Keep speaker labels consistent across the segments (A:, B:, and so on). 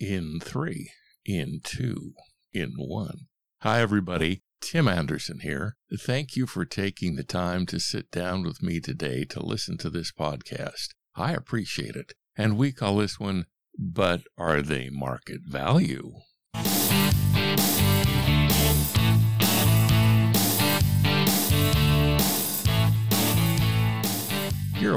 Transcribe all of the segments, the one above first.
A: in three, in two, in one. Hi, everybody. Tim Anderson here. Thank you for taking the time to sit down with me today to listen to this podcast. I appreciate it. And we call this one, But Are They Market Value?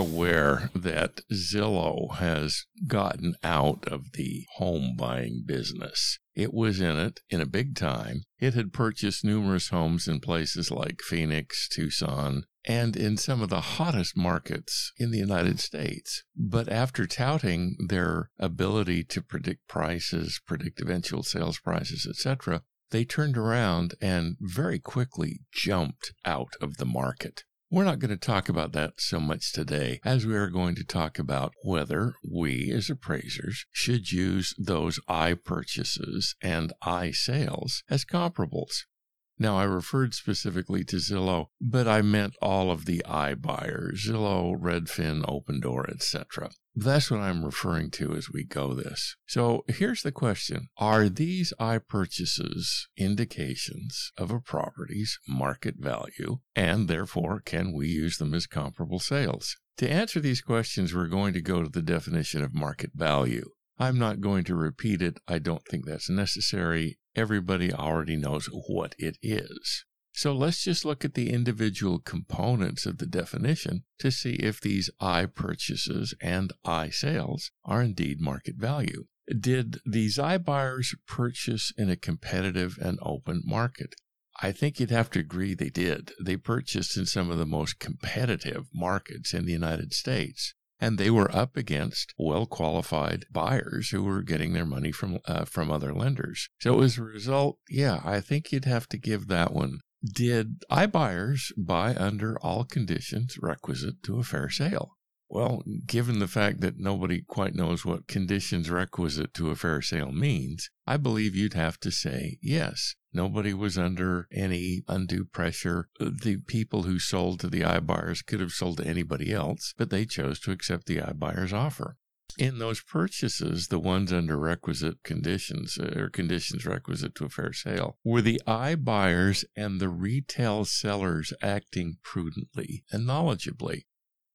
A: Aware that Zillow has gotten out of the home buying business. It was in it in a big time. It had purchased numerous homes in places like Phoenix, Tucson, and in some of the hottest markets in the United States. But after touting their ability to predict prices, predict eventual sales prices, etc., they turned around and very quickly jumped out of the market. We're not going to talk about that so much today, as we are going to talk about whether we as appraisers should use those I purchases and I sales as comparables. Now, I referred specifically to Zillow, but I meant all of the iBuyers, Zillow, Redfin, Opendoor, etc. That's what I'm referring to as we go this. So here's the question. Are these I purchases indications of a property's market value, and therefore can we use them as comparable sales? To answer these questions, we're going to go to the definition of market value. I'm not going to repeat it. I don't think that's necessary. Everybody already knows what it is. So let's just look at the individual components of the definition to see if these I purchases and I sales are indeed market value. Did these iBuyers purchase in a competitive and open market? I think you'd have to agree they did. They purchased in some of the most competitive markets in the United States and they were up against well qualified buyers who were getting their money from uh, from other lenders. So as a result, yeah, I think you'd have to give that one. Did iBuyers buy under all conditions requisite to a fair sale? Well, given the fact that nobody quite knows what conditions requisite to a fair sale means, I believe you'd have to say yes. Nobody was under any undue pressure. The people who sold to the iBuyers could have sold to anybody else, but they chose to accept the iBuyer's offer. In those purchases, the ones under requisite conditions uh, or conditions requisite to a fair sale, were the iBuyers and the retail sellers acting prudently and knowledgeably.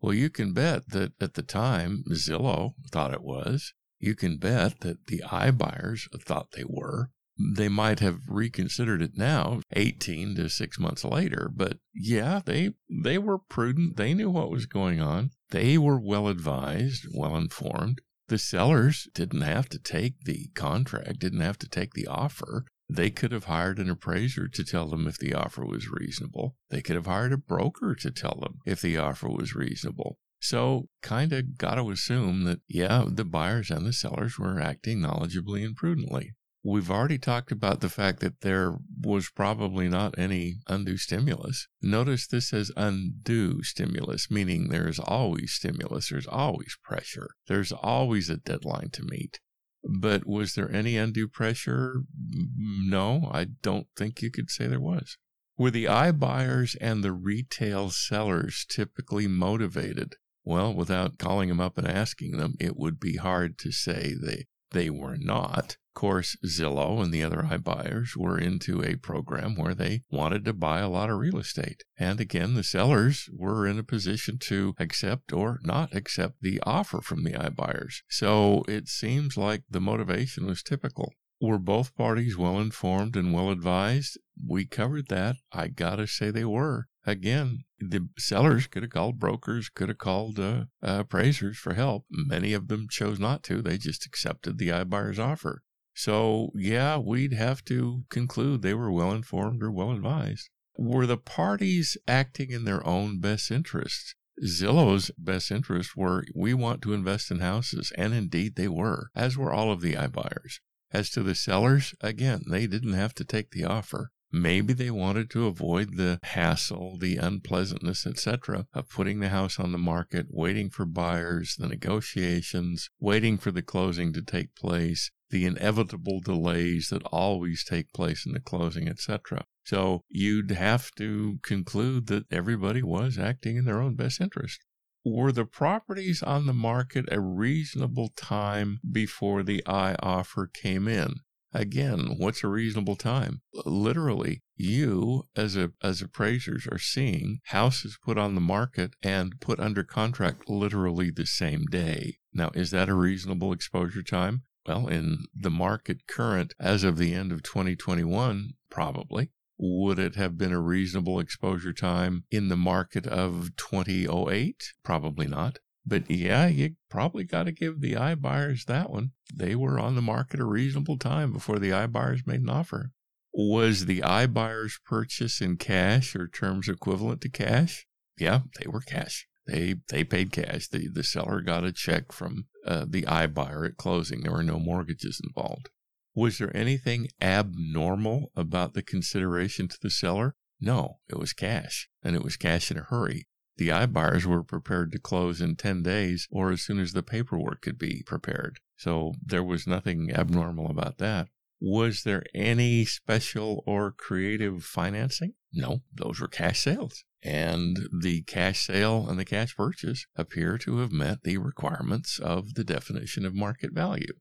A: Well, you can bet that at the time Zillow thought it was. You can bet that the iBuyers thought they were. They might have reconsidered it now, 18 to 6 months later, but yeah, they they were prudent. They knew what was going on. They were well advised, well informed. The sellers didn't have to take the contract, didn't have to take the offer. They could have hired an appraiser to tell them if the offer was reasonable. They could have hired a broker to tell them if the offer was reasonable. So, kind of got to assume that, yeah, the buyers and the sellers were acting knowledgeably and prudently. We've already talked about the fact that there was probably not any undue stimulus. Notice this says undue stimulus, meaning there's always stimulus, there's always pressure, there's always a deadline to meet. But was there any undue pressure? No, I don't think you could say there was. Were the iBuyers and the retail sellers typically motivated? Well, without calling them up and asking them, it would be hard to say they, they were not Of course, Zillow and the other iBuyers were into a program where they wanted to buy a lot of real estate. And again, the sellers were in a position to accept or not accept the offer from the iBuyers. So it seems like the motivation was typical. Were both parties well informed and well advised? We covered that. I gotta say they were. Again, the sellers could have called brokers, could have called uh, uh, appraisers for help. Many of them chose not to. They just accepted the iBuyer's offer. So, yeah, we'd have to conclude they were well informed or well advised. Were the parties acting in their own best interests? Zillow's best interests were we want to invest in houses, and indeed they were, as were all of the iBuyers. As to the sellers, again, they didn't have to take the offer. Maybe they wanted to avoid the hassle, the unpleasantness, etc., of putting the house on the market, waiting for buyers, the negotiations, waiting for the closing to take place, the inevitable delays that always take place in the closing, etc. So you'd have to conclude that everybody was acting in their own best interest. were the properties on the market a reasonable time before the I offer came in? Again, what's a reasonable time? Literally, you as a as appraisers are seeing houses put on the market and put under contract literally the same day. Now, is that a reasonable exposure time? Well, in the market current as of the end of 2021, probably. Would it have been a reasonable exposure time in the market of 2008? Probably not. But yeah, you probably got to give the iBuyers that one. They were on the market a reasonable time before the iBuyers made an offer. Was the iBuyers purchase in cash or terms equivalent to cash? Yeah, they were cash. They they paid cash. The the seller got a check from uh, the iBuyer at closing. There were no mortgages involved. Was there anything abnormal about the consideration to the seller? No, it was cash, and it was cash in a hurry. The eye iBuyers were prepared to close in 10 days or as soon as the paperwork could be prepared. So there was nothing abnormal about that. Was there any special or creative financing? No, those were cash sales. And the cash sale and the cash purchase appear to have met the requirements of the definition of market value.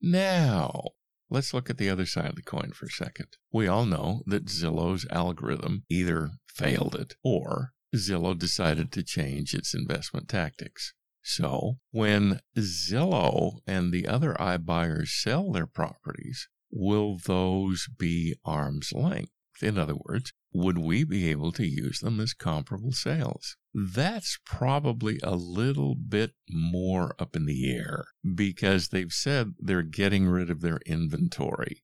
A: Now, let's look at the other side of the coin for a second. We all know that Zillow's algorithm either failed it or Zillow decided to change its investment tactics. So when Zillow and the other iBuyers sell their properties, will those be arm's length? In other words, would we be able to use them as comparable sales? That's probably a little bit more up in the air because they've said they're getting rid of their inventory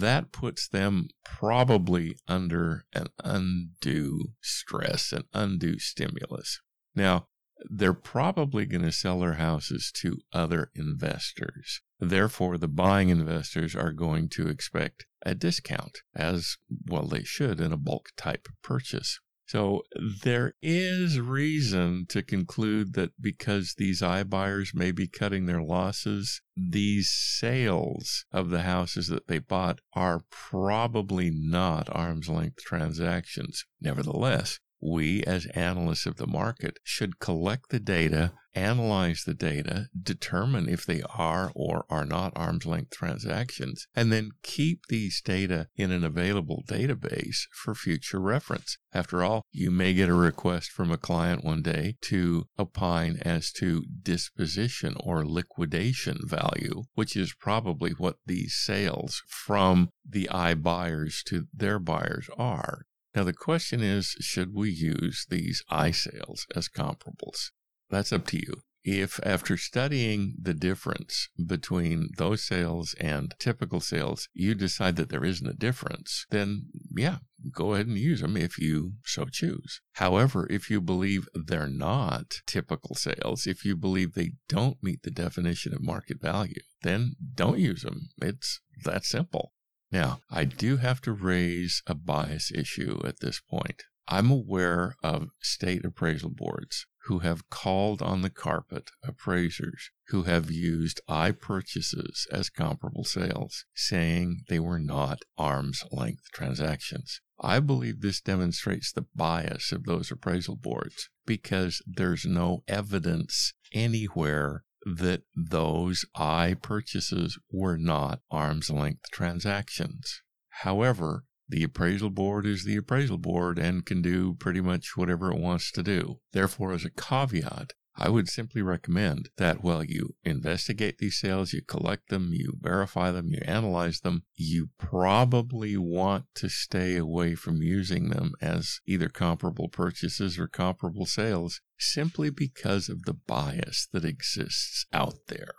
A: that puts them probably under an undue stress, an undue stimulus. Now, they're probably going to sell their houses to other investors. Therefore, the buying investors are going to expect a discount, as well they should in a bulk type purchase. So there is reason to conclude that because these iBuyers may be cutting their losses, these sales of the houses that they bought are probably not arm's length transactions. Nevertheless, we as analysts of the market should collect the data, analyze the data, determine if they are or are not arm's length transactions, and then keep these data in an available database for future reference. After all, you may get a request from a client one day to opine as to disposition or liquidation value, which is probably what these sales from the iBuyers to their buyers are. Now, the question is should we use these I sales as comparables? That's up to you. If after studying the difference between those sales and typical sales, you decide that there isn't a difference, then yeah, go ahead and use them if you so choose. However, if you believe they're not typical sales, if you believe they don't meet the definition of market value, then don't use them. It's that simple. Now, I do have to raise a bias issue at this point. I'm aware of state appraisal boards who have called on the carpet appraisers who have used I purchases as comparable sales, saying they were not arm's length transactions. I believe this demonstrates the bias of those appraisal boards because there's no evidence anywhere that those I purchases were not arm's length transactions. However, the appraisal board is the appraisal board and can do pretty much whatever it wants to do. Therefore, as a caveat, I would simply recommend that while you investigate these sales, you collect them, you verify them, you analyze them, you probably want to stay away from using them as either comparable purchases or comparable sales simply because of the bias that exists out there.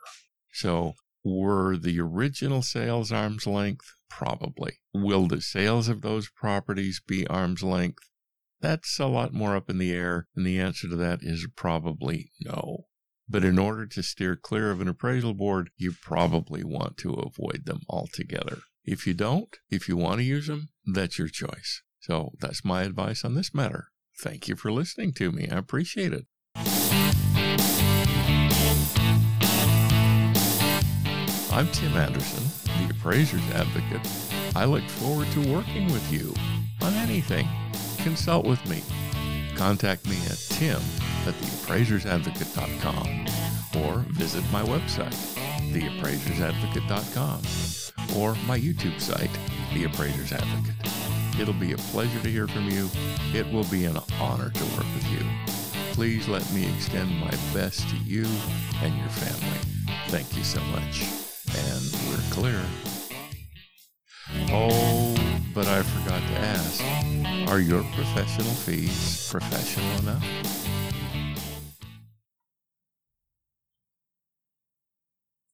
A: So, were the original sales arm's length? Probably. Will the sales of those properties be arm's length? That's a lot more up in the air, and the answer to that is probably no. But in order to steer clear of an appraisal board, you probably want to avoid them altogether. If you don't, if you want to use them, that's your choice. So that's my advice on this matter. Thank you for listening to me. I appreciate it. I'm Tim Anderson, the Appraiser's Advocate. I look forward to working with you on anything consult with me. contact me at tim at theappraisersadvocate.com or visit my website, theappraisersadvocate.com, or my YouTube site, The Appraiser's Advocate. It'll be a pleasure to hear from you. It will be an honor to work with you. Please let me extend my best to you and your family. Thank you so much. And we're clear. Oh, but I forgot to ask are your professional fees professional enough?